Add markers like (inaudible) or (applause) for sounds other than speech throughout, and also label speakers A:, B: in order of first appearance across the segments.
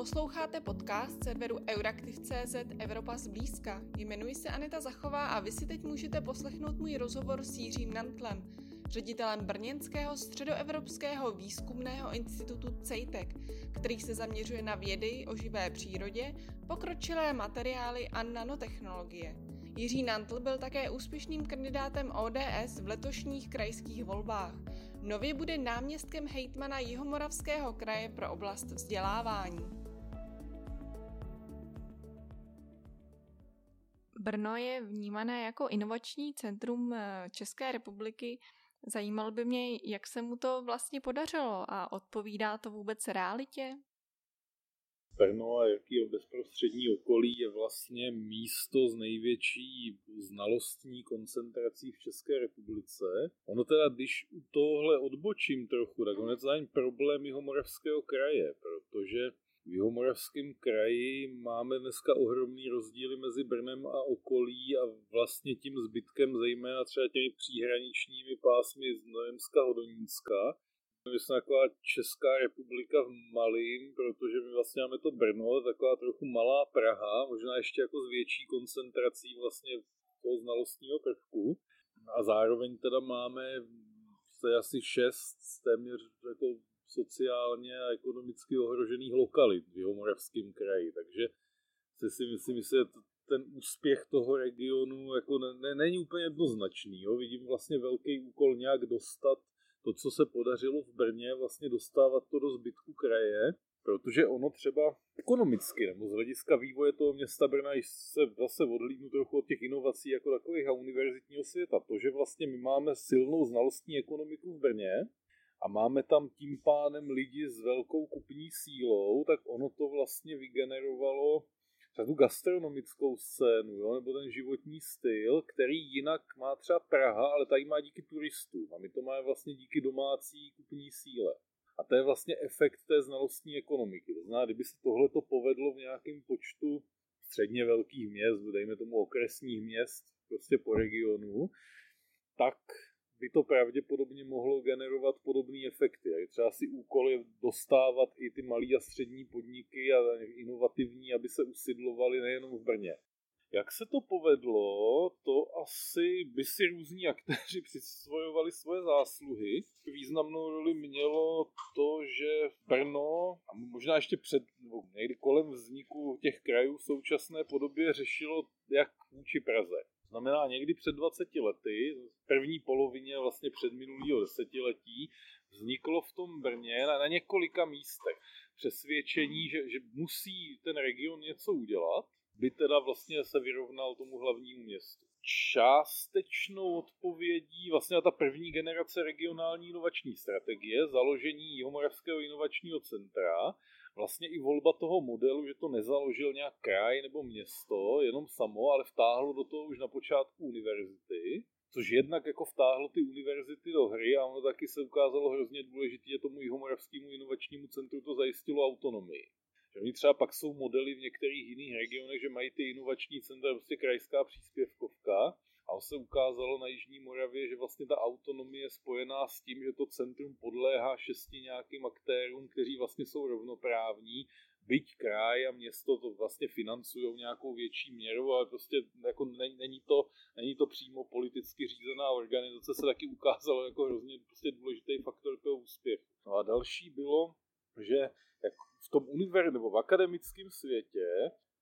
A: Posloucháte podcast serveru Euraktiv.cz Evropa zblízka. Jmenuji se Aneta Zachová a vy si teď můžete poslechnout můj rozhovor s Jiřím Nantlem, ředitelem Brněnského středoevropského výzkumného institutu CEJTEC, který se zaměřuje na vědy o živé přírodě, pokročilé materiály a nanotechnologie. Jiří Nantl byl také úspěšným kandidátem ODS v letošních krajských volbách. Nově bude náměstkem hejtmana Jihomoravského kraje pro oblast vzdělávání. Brno je vnímané jako inovační centrum eh, České republiky. Zajímalo by mě, jak se mu to vlastně podařilo a odpovídá to vůbec realitě?
B: Brno a jakýho bezprostřední okolí je vlastně místo s největší znalostní koncentrací v České republice. Ono teda, když u tohle odbočím trochu, tak on je to problém Jihomoravského kraje, protože v Jihomoravském kraji máme dneska ohromný rozdíly mezi Brnem a okolí a vlastně tím zbytkem, zejména třeba těmi příhraničními pásmy z Nojemska Hodonínska. My jsme taková Česká republika v malým, protože my vlastně máme to Brno, taková trochu malá Praha, možná ještě jako s větší koncentrací vlastně toho znalostního prvku. A zároveň teda máme asi šest téměř jako sociálně a ekonomicky ohrožených lokalit v Jihomoravském kraji. Takže si myslím, že ten úspěch toho regionu jako ne, ne, není úplně jednoznačný. Jo. Vidím vlastně velký úkol nějak dostat to, co se podařilo v Brně, vlastně dostávat to do zbytku kraje, protože ono třeba ekonomicky nebo z hlediska vývoje toho města Brna se zase odhlídnu trochu od těch inovací jako takových a univerzitního světa. To, že vlastně my máme silnou znalostní ekonomiku v Brně, a máme tam tím pádem lidi s velkou kupní sílou, tak ono to vlastně vygenerovalo tu gastronomickou scénu, jo, nebo ten životní styl, který jinak má třeba Praha, ale tady má díky turistům a my to máme vlastně díky domácí kupní síle. A to je vlastně efekt té znalostní ekonomiky. To znamená, kdyby se tohle to povedlo v nějakém počtu středně velkých měst, dejme tomu okresních měst, prostě po regionu, tak by to pravděpodobně mohlo generovat podobné efekty. Je třeba si úkol je dostávat i ty malé a střední podniky a inovativní, aby se usidlovali nejenom v Brně. Jak se to povedlo, to asi by si různí aktéři (laughs) přisvojovali svoje zásluhy. Významnou roli mělo to, že Brno, a možná ještě před, někdy kolem vzniku těch krajů v současné podobě řešilo, jak vůči Praze. Znamená někdy před 20 lety, v první polovině vlastně před minulého desetiletí, vzniklo v tom Brně na, na několika místech přesvědčení, že, že musí ten region něco udělat, by teda vlastně se vyrovnal tomu hlavnímu městu. Částečnou odpovědí vlastně na ta první generace regionální inovační strategie, založení Jihomoravského inovačního centra, vlastně i volba toho modelu, že to nezaložil nějak kraj nebo město, jenom samo, ale vtáhlo do toho už na počátku univerzity, což jednak jako vtáhlo ty univerzity do hry a ono taky se ukázalo hrozně důležité, že tomu jihomoravskému inovačnímu centru to zajistilo autonomii. Že oni třeba pak jsou modely v některých jiných regionech, že mají ty inovační centra prostě krajská příspěvkovka a se ukázalo na Jižní Moravě, že vlastně ta autonomie je spojená s tím, že to centrum podléhá šesti nějakým aktérům, kteří vlastně jsou rovnoprávní, byť kraj a město to vlastně financují nějakou větší měrou, ale prostě jako není, není, to, není to přímo politicky řízená organizace, se taky ukázalo jako hrozně prostě důležitý faktor toho úspěchu. No a další bylo, že jak v tom univer nebo v akademickém světě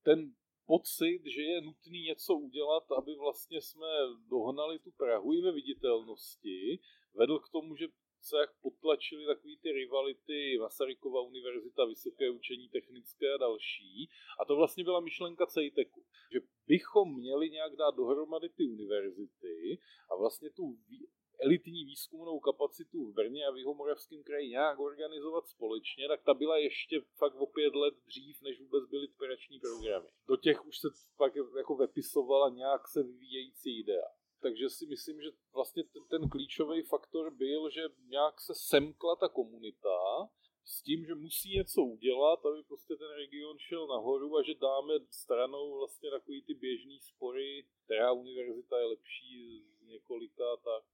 B: ten pocit, že je nutný něco udělat, aby vlastně jsme dohnali tu Prahu i ve viditelnosti, vedl k tomu, že se jak potlačili takový ty rivality Masarykova univerzita, Vysoké učení technické a další. A to vlastně byla myšlenka CEITECu, že bychom měli nějak dát dohromady ty univerzity a vlastně tu elitní výzkumnou kapacitu v Brně a v Jihomoravském kraji nějak organizovat společně, tak ta byla ještě fakt o pět let dřív, než vůbec byly operační programy. Do těch už se fakt jako vepisovala nějak se vyvíjející idea. Takže si myslím, že vlastně ten, ten klíčový faktor byl, že nějak se semkla ta komunita, s tím, že musí něco udělat, aby prostě ten region šel nahoru a že dáme stranou vlastně takový ty běžný spory, která univerzita je lepší z několika tak.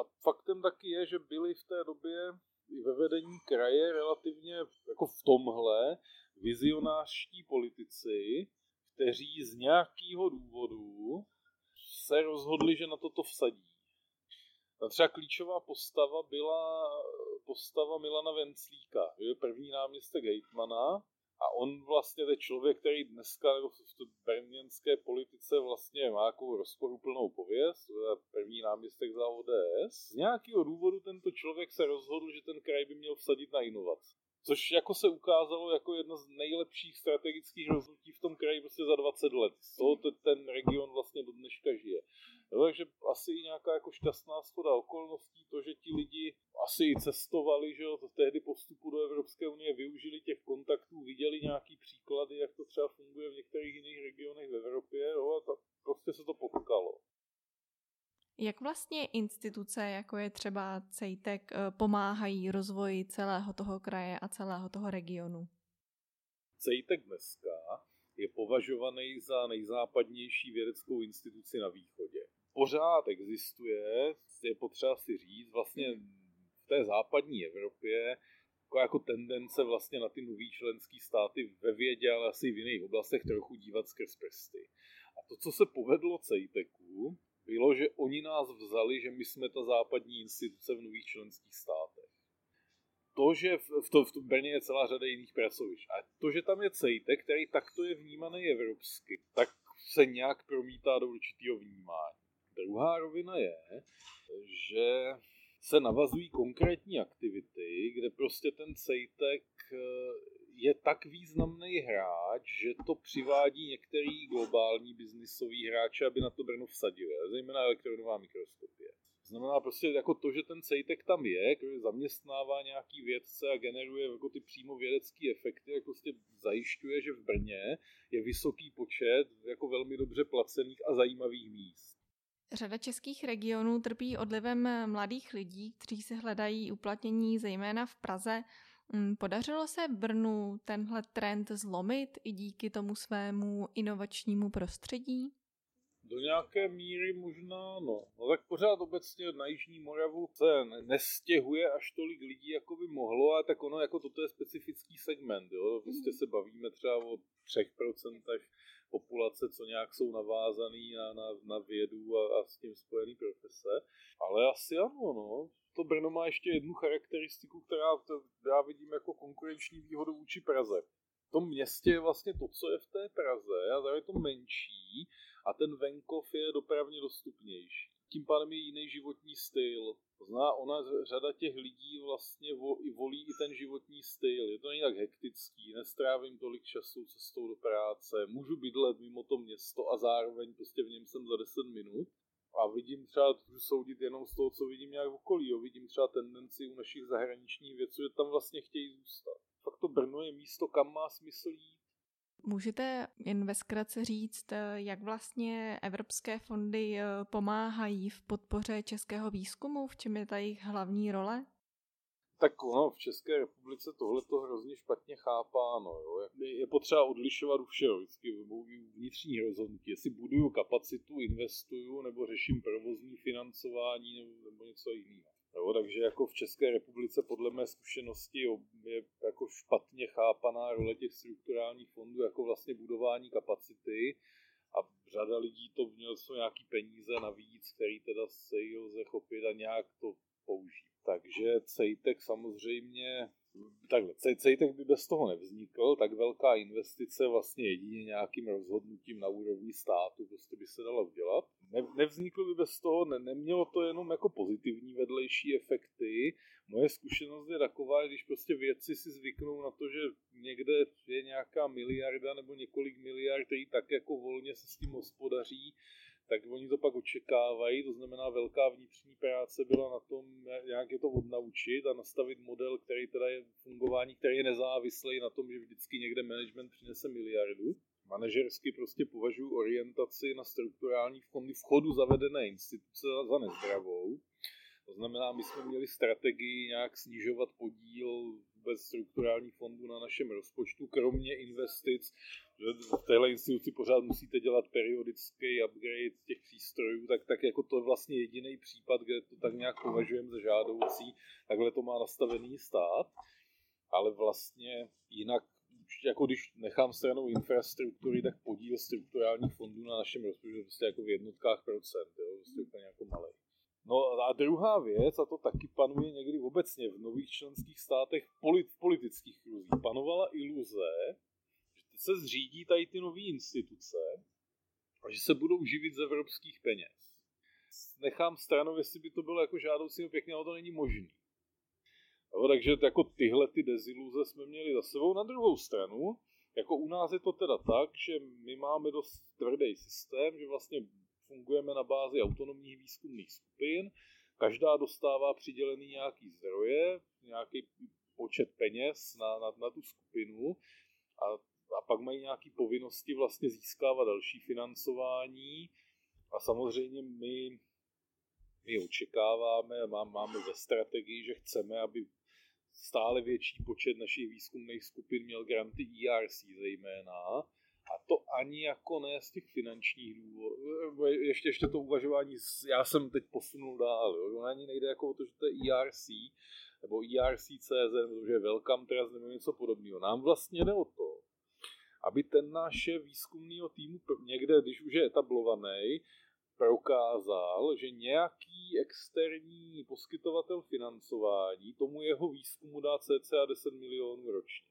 B: A faktem taky je, že byli v té době i ve vedení kraje relativně jako v tomhle vizionářští politici, kteří z nějakého důvodu se rozhodli, že na toto vsadí. Třeba klíčová postava byla postava Milana Venclíka, je první náměstek hejtmana a on vlastně je člověk, který dneska nebo v brněnské politice vlastně má takovou rozporuplnou pověst, první náměstek za ODS. Z nějakého důvodu tento člověk se rozhodl, že ten kraj by měl vsadit na inovace. Což jako se ukázalo jako jedno z nejlepších strategických rozhodnutí v tom kraji prostě za 20 let. Z toho ten region vlastně do dneška žije. Jo, takže asi i nějaká jako šťastná schoda okolností, to, že ti lidi asi i cestovali, že jo, tehdy postupu do Evropské unie, využili těch kontaktů, viděli nějaký příklady, jak to třeba funguje v některých jiných regionech v Evropě, jo, a ta, prostě se to potkalo.
A: Jak vlastně instituce, jako je třeba CEJTEK, eh, pomáhají rozvoji celého toho kraje a celého toho regionu?
B: CEJTEK dneska je považovaný za nejzápadnější vědeckou instituci na východě. Pořád existuje, je potřeba si říct, vlastně v té západní Evropě jako, jako tendence vlastně na ty nový členské státy ve vědě, ale asi v jiných oblastech trochu dívat skrz prsty. A to, co se povedlo CEJTEKu, bylo, že oni nás vzali, že my jsme ta západní instituce v nových členských státech. To, že v, v, to, v tom Brně je celá řada jiných pracovišť, a to, že tam je CEJTEK, který takto je vnímaný evropsky, tak se nějak promítá do určitého vnímání. Druhá rovina je, že se navazují konkrétní aktivity, kde prostě ten CEJTEK je tak významný hráč, že to přivádí některý globální biznisový hráče, aby na to Brno vsadili, zejména elektronová mikroskopie. Znamená prostě jako to, že ten CEJTEK tam je, který zaměstnává nějaký vědce a generuje jako ty přímo vědecké efekty, jako prostě zajišťuje, že v Brně je vysoký počet jako velmi dobře placených a zajímavých míst.
A: Řada českých regionů trpí odlivem mladých lidí, kteří se hledají uplatnění zejména v Praze. Mm, podařilo se Brnu tenhle trend zlomit i díky tomu svému inovačnímu prostředí?
B: Do nějaké míry možná, no. No tak pořád obecně na Jižní Moravu se nestěhuje až tolik lidí, jako by mohlo, a tak ono jako toto je specifický segment, jo. Prostě se bavíme třeba o 3% populace, co nějak jsou navázaný na, na, na vědu a, a s tím spojený profese. Ale asi ano, no to Brno má ještě jednu charakteristiku, která já vidím jako konkurenční výhodu vůči Praze. V tom městě je vlastně to, co je v té Praze, a je to menší a ten venkov je dopravně dostupnější. Tím pádem je jiný životní styl. To zná, ona, řada těch lidí vlastně vo, i volí i ten životní styl. Je to tak hektický, nestrávím tolik času cestou do práce, můžu bydlet mimo to město a zároveň prostě v něm jsem za 10 minut a vidím třeba, že soudit jenom z toho, co vidím nějak v okolí. Jo. Vidím třeba tendenci u našich zahraničních věců, že tam vlastně chtějí zůstat. Fakt to Brno je místo, kam má smysl jít.
A: Můžete jen ve zkratce říct, jak vlastně evropské fondy eh, pomáhají v podpoře českého výzkumu, v čem je ta jejich hlavní role?
B: Tak ono v České republice tohle to hrozně špatně chápáno. Jo. Je potřeba odlišovat u všeho, vždycky vnitřní rozhodnutí. Jestli buduju kapacitu, investuju, nebo řeším provozní financování, nebo, nebo něco jiného. Jo, takže jako v České republice podle mé zkušenosti je jako špatně chápaná role těch strukturálních fondů jako vlastně budování kapacity a řada lidí to mělo jsou nějaký peníze navíc, který teda se jí lze chopit a nějak to použít. Takže CEJTEK samozřejmě, takhle, CEJTEK by bez toho nevznikl, tak velká investice vlastně jedině nějakým rozhodnutím na úrovni státu prostě by se dala udělat. Ne, nevzniklo by bez toho, ne, nemělo to jenom jako pozitivní vedlejší efekty. Moje zkušenost je taková, když prostě vědci si zvyknou na to, že někde je nějaká miliarda nebo několik miliard, který tak jako volně se s tím hospodaří, tak oni to pak očekávají, to znamená velká vnitřní práce byla na tom, jak je to odnaučit a nastavit model, který teda je fungování, který je nezávislý na tom, že vždycky někde management přinese miliardu. Manažersky prostě považuji orientaci na strukturální fondy vchodu zavedené instituce za nezdravou. To znamená, my jsme měli strategii nějak snižovat podíl vůbec strukturální fondů na našem rozpočtu, kromě investic, že v téhle instituci pořád musíte dělat periodický upgrade těch přístrojů, tak, tak jako to je vlastně jediný případ, kde to tak nějak považujeme za žádoucí, takhle to má nastavený stát, ale vlastně jinak jako když nechám stranou infrastruktury, tak podíl strukturálních fondů na našem rozpočtu je prostě jako v jednotkách procent, jo, prostě úplně jako malý. No a druhá věc, a to taky panuje někdy obecně v nových členských státech v politických kruzích, panovala iluze, že se zřídí tady ty nové instituce a že se budou živit z evropských peněz. Nechám stranou, jestli by to bylo jako žádoucí, pěkně, ale to není možný. No, takže jako tyhle ty deziluze jsme měli za sebou. Na druhou stranu, jako u nás je to teda tak, že my máme dost tvrdý systém, že vlastně fungujeme na bázi autonomních výzkumných skupin, každá dostává přidělený nějaký zdroje, nějaký počet peněz na, na, na tu skupinu a, a pak mají nějaké povinnosti vlastně získávat další financování a samozřejmě my, my očekáváme, má, máme ve strategii, že chceme, aby stále větší počet našich výzkumných skupin měl granty ERC zejména, a to ani jako ne z těch finančních důvodů. Ještě, ještě to uvažování, já jsem teď posunul dál. Jo. Ono ani nejde jako o to, že to je ERC, nebo ERC.cz, nebo že Welcome Trust, nebo něco podobného. Nám vlastně jde o to, aby ten náš výzkumného týmu někde, když už je etablovaný, prokázal, že nějaký externí poskytovatel financování tomu jeho výzkumu dá cca 10 milionů ročně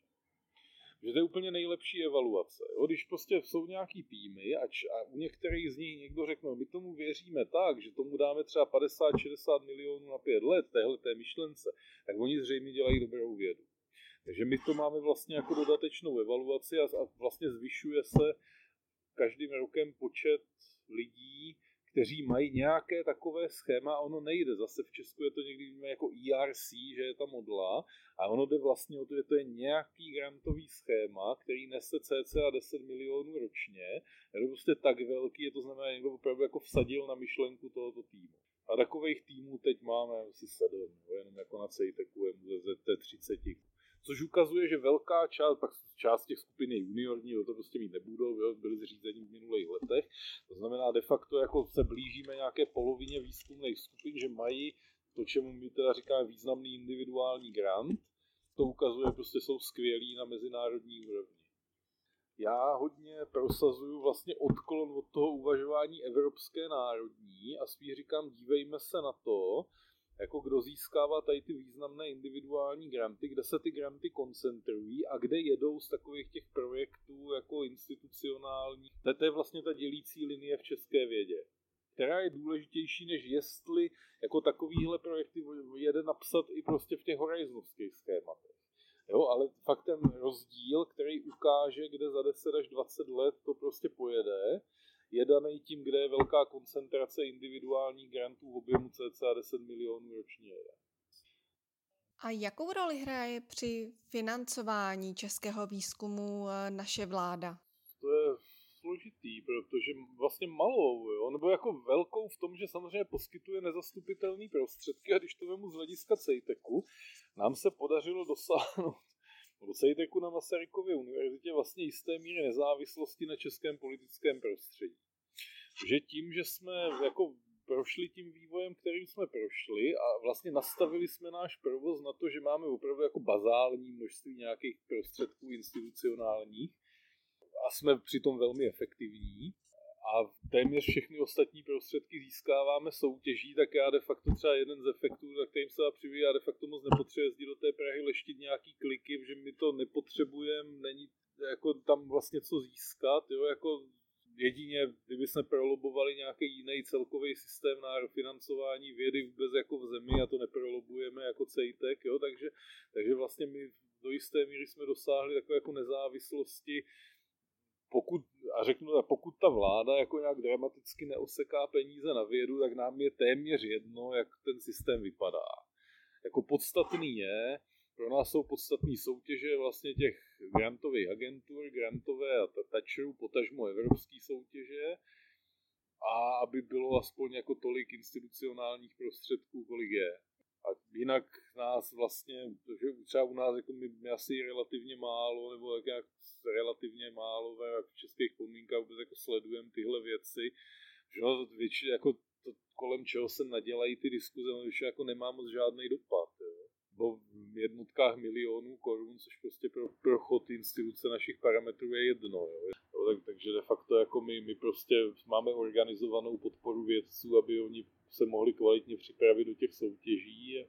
B: že to je úplně nejlepší evaluace. Jo? Když prostě jsou nějaký týmy a, č- a u některých z nich někdo řekne, my tomu věříme tak, že tomu dáme třeba 50-60 milionů na pět let, téhle té myšlence, tak oni zřejmě dělají dobrou vědu. Takže my to máme vlastně jako dodatečnou evaluaci a, a vlastně zvyšuje se každým rokem počet lidí, kteří mají nějaké takové schéma, ono nejde. Zase v Česku je to někdy jako ERC, že je ta modla, a ono jde vlastně o to, že to je nějaký grantový schéma, který nese cca 10 milionů ročně. Je to prostě tak velký, je to znamená, že někdo opravdu jako vsadil na myšlenku tohoto týmu. A takových týmů teď máme asi sedm, jenom jako na CETECu je ze 30 což ukazuje, že velká část, pak část těch skupin je juniorní, to prostě mít nebudou, jo, byly zřízení v minulých letech. De facto, jako se blížíme nějaké polovině výzkumných skupin, že mají to, čemu my teda říkáme významný individuální grant, to ukazuje, prostě jsou skvělí na mezinárodní úrovni. Já hodně prosazuju vlastně odklon od toho uvažování evropské národní a spíš říkám, dívejme se na to, jako kdo získává tady ty významné individuální granty, kde se ty granty koncentrují a kde jedou z takových těch projektů jako institucionální. To je vlastně ta dělící linie v české vědě která je důležitější, než jestli jako takovýhle projekty jede napsat i prostě v těch horizonovských schématech. Jo, ale fakt ten rozdíl, který ukáže, kde za 10 až 20 let to prostě pojede, je daný tím, kde je velká koncentrace individuálních grantů v objemu cca 10 milionů ročně.
A: A jakou roli hraje při financování českého výzkumu eh, naše vláda?
B: To je složitý, protože vlastně malou, jo? nebo jako velkou v tom, že samozřejmě poskytuje nezastupitelné prostředky a když to vemu z hlediska CEITECu, nám se podařilo dosáhnout nebo CEITECu na Masarykově univerzitě vlastně jisté míry nezávislosti na českém politickém prostředí. Že tím, že jsme jako prošli tím vývojem, kterým jsme prošli a vlastně nastavili jsme náš provoz na to, že máme opravdu jako bazální množství nějakých prostředků institucionálních a jsme přitom velmi efektivní a téměř všechny ostatní prostředky získáváme soutěží, tak já de facto třeba jeden z efektů, za kterým se dá přivíjí, já de facto moc nepotřebuji jezdit do té Prahy, leštit nějaký kliky, že my to nepotřebujeme, není jako tam vlastně co získat, jo, jako jedině, kdyby jsme prolobovali nějaký jiný celkový systém na financování vědy vůbec jako v zemi a to neprolobujeme jako CEITEC, jo, takže, takže vlastně my do jisté míry jsme dosáhli takové jako nezávislosti pokud, a řeknu, pokud ta vláda jako nějak dramaticky neoseká peníze na vědu, tak nám je téměř jedno, jak ten systém vypadá. Jako podstatný je, pro nás jsou podstatné soutěže vlastně těch grantových agentur, grantové a tačerů, potažmo evropské soutěže, a aby bylo aspoň jako tolik institucionálních prostředků, kolik je. A jinak nás vlastně, že třeba u nás jako my, my asi relativně málo, nebo jak, jak relativně málo v českých podmínkách vůbec jako sledujeme tyhle věci, že no, většině jako to, kolem čeho se nadělají ty diskuze, no, jako nemá moc žádný dopad. Jo. Bo v jednotkách milionů korun, což prostě pro, pro chod instituce našich parametrů je jedno. Jo. Jo, tak, takže de facto jako my, my prostě máme organizovanou podporu vědců, aby oni se mohli kvalitně připravit do těch soutěží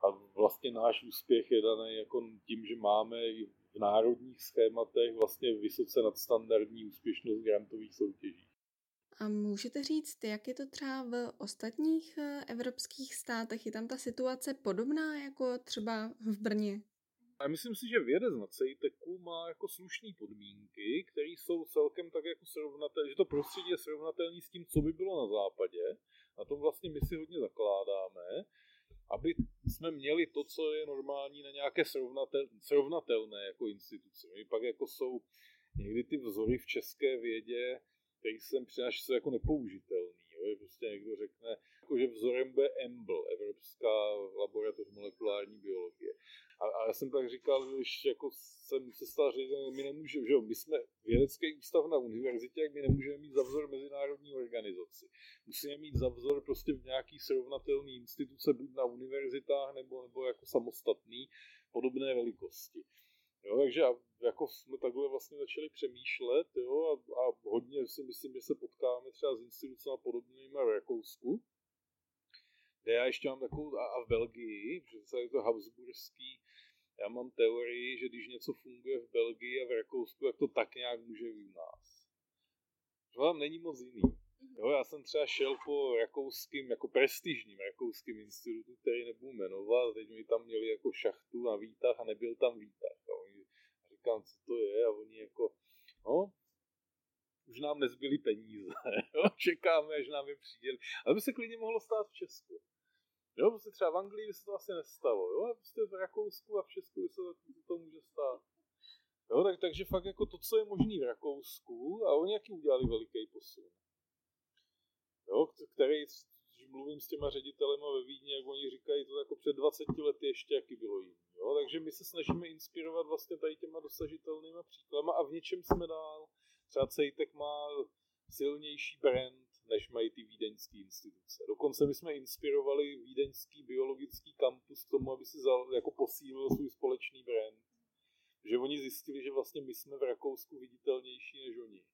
B: a vlastně náš úspěch je daný jako tím, že máme i v národních schématech vlastně vysoce nadstandardní úspěšnost grantových soutěží.
A: A můžete říct, jak je to třeba v ostatních eh, evropských státech? Je tam ta situace podobná jako třeba v Brně?
B: A myslím si, že vědec na CEITECu má jako slušné podmínky, které jsou celkem tak jako srovnatelné, že to prostředí je srovnatelné s tím, co by bylo na západě. Na tom vlastně my si hodně zakládáme, aby jsme měli to, co je normální na nějaké srovnatel, srovnatelné jako instituce. My pak jako jsou někdy ty vzory v české vědě, který jsem přináší, jsou jako nepoužitelný. Jo? Prostě někdo řekne, jako že vzorem bude EMBL, Evropská laboratoř molekulární biologie. A, a já jsem tak říkal, že když jako jsem se stal ředitelem, my nemůžeme, že jo, my jsme vědecký ústav na univerzitě, jak my nemůžeme mít za vzor mezinárodní organizaci. Musíme mít za vzor prostě v nějaký srovnatelný instituce, buď na univerzitách, nebo, nebo jako samostatný, podobné velikosti. Jo, takže jako jsme takhle vlastně začali přemýšlet jo, a, a hodně si myslím, že se potkáme třeba s institucemi podobnými v Rakousku, kde já ještě mám takovou, a, a v Belgii, že je to Habsburský, já mám teorii, že když něco funguje v Belgii a v Rakousku, jak to tak nějak může i u nás. To tam není moc jiný. Jo, já jsem třeba šel po rakouským, jako prestižním rakouským institutu, který nebudu jmenovat, teď mi tam měli jako šachtu na výtah a nebyl tam výtah. A oni, říkám, co to je a oni jako, no, už nám nezbyly peníze, (laughs) jo? čekáme, až nám je přidělí. Ale by se klidně mohlo stát v Česku. Jo, prostě třeba v Anglii by se to asi nestalo, jo, a prostě v Rakousku a v Česku by se to, to může stát. Jo, tak, takže fakt jako to, co je možný v Rakousku, a oni jaký udělali veliký posun. Jo, který, když mluvím s těma ředitelema ve Vídni, jak oni říkají, to jako před 20 lety ještě jaký bylo jiný. Jo, takže my se snažíme inspirovat vlastně tady těma dosažitelnýma příkladama a v něčem jsme dál. Třeba Cejtek má silnější brand, než mají ty vídeňské instituce. Dokonce my jsme inspirovali vídeňský biologický kampus k tomu, aby si za, jako posílil svůj společný brand. Že oni zjistili, že vlastně my jsme v Rakousku viditelnější než oni.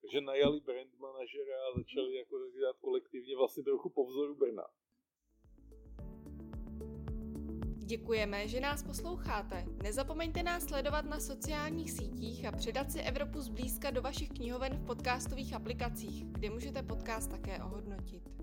B: Takže najali brand manažera a začali jako dělat kolektivně vlastně trochu po vzoru Brna.
A: Děkujeme, že nás posloucháte. Nezapomeňte nás sledovat na sociálních sítích a přidat si Evropu zblízka do vašich knihoven v podcastových aplikacích, kde můžete podcast také ohodnotit.